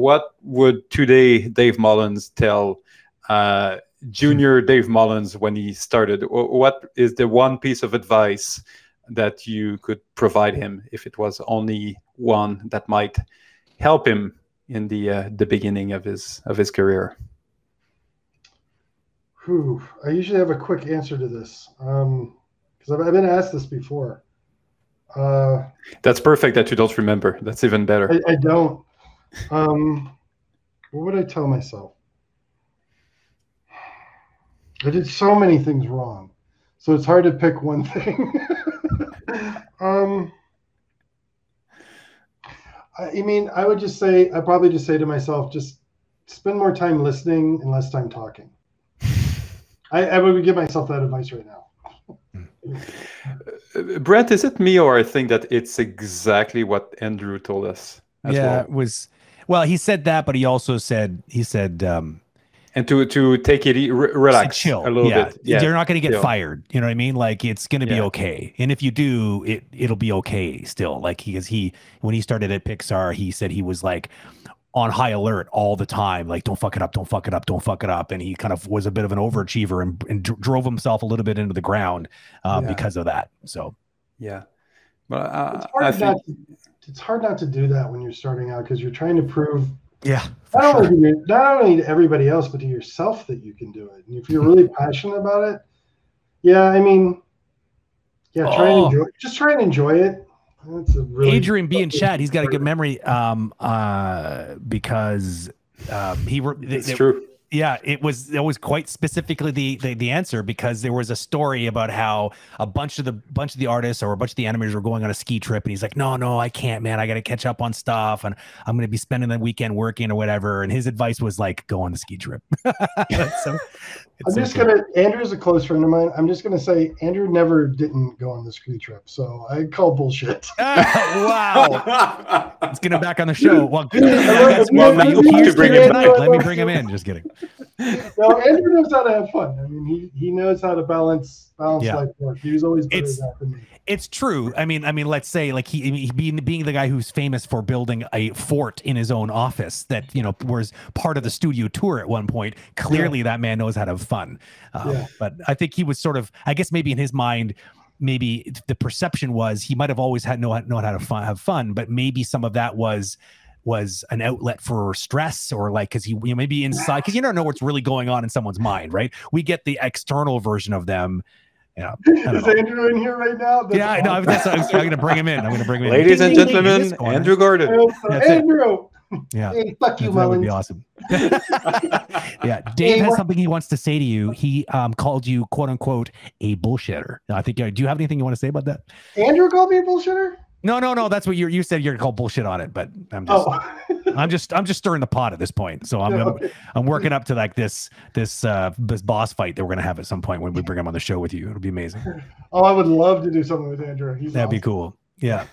what would today Dave Mullins tell uh, junior Dave Mullins when he started? What is the one piece of advice that you could provide him if it was only one that might help him in the uh, the beginning of his of his career? Whew. I usually have a quick answer to this because um, I've, I've, been asked this before. Uh, That's perfect that you don't remember. That's even better. I, I don't. Um, what would I tell myself? I did so many things wrong, so it's hard to pick one thing. um, I mean, I would just say, I probably just say to myself, just spend more time listening and less time talking. I, I would give myself that advice right now. Brent, is it me or I think that it's exactly what Andrew told us? yeah, well? it was. Well, he said that, but he also said he said um, and to to take it relax chill. a little yeah. bit. Yeah. You're not going to get chill. fired. You know what i mean? Like it's going to be yeah. okay. And if you do it it'll be okay still. Like because he when he started at pixar he said he was like on high alert all the time. Like don't fuck it up don't fuck it up don't fuck it up. And he kind of was a bit of an overachiever and, and drove himself a little bit into the ground uh, yeah. because of that. So yeah but uh, it's, hard think... to, it's hard not to do that when you're starting out because you're trying to prove yeah. Not, sure. only you, not only to everybody else, but to yourself that you can do it. And if you're really passionate about it, yeah, I mean, yeah, try oh. and enjoy. Just try and enjoy it. That's a really Adrian B in chat. He's got a good memory um, uh, because um, he. It's true yeah, it was it was quite specifically the, the, the answer because there was a story about how a bunch of the bunch of the artists or a bunch of the animators were going on a ski trip, and he's like, "No, no, I can't, man. I got to catch up on stuff, and I'm going to be spending the weekend working or whatever." And his advice was like, "Go on the ski trip." so, I'm just gonna. Andrew's a close friend of mine. I'm just gonna say Andrew never didn't go on the ski trip, so I call bullshit. wow, let's get him back on the show. Well, good. to bring him back. Let me bring him in. Just kidding. no, Andrew knows how to have fun. I mean, he he knows how to balance balance yeah. life work. He was always better it's, at that than me. It's true. I mean, I mean, let's say like he, he being being the guy who's famous for building a fort in his own office that you know was part of the studio tour at one point. Clearly, yeah. that man knows how to have fun. Um, yeah. But I think he was sort of, I guess, maybe in his mind maybe the perception was he might have always had know, know how to fun, have fun, but maybe some of that was was an outlet for stress or like because he you know, maybe inside because you don't know what's really going on in someone's mind, right? We get the external version of them. Yeah, is know. Andrew in here right now? That's yeah, no, that's, I'm, I'm going to bring him in. I'm going to bring him in. Ladies and gentlemen, Andrew Gordon. Andrew. Yeah. Hey, fuck you, That would be awesome. yeah. Dave hey, has something he wants to say to you. He um, called you, quote unquote, a bullshitter. I think, uh, do you have anything you want to say about that? Andrew called me a bullshitter? No, no, no. That's what you you said. You're gonna call bullshit on it, but I'm just, oh. I'm just, I'm just stirring the pot at this point. So I'm, I'm, I'm, working up to like this, this, uh, this boss fight that we're gonna have at some point when we bring him on the show with you. It'll be amazing. Oh, I would love to do something with Andrew. He's That'd awesome. be cool. Yeah.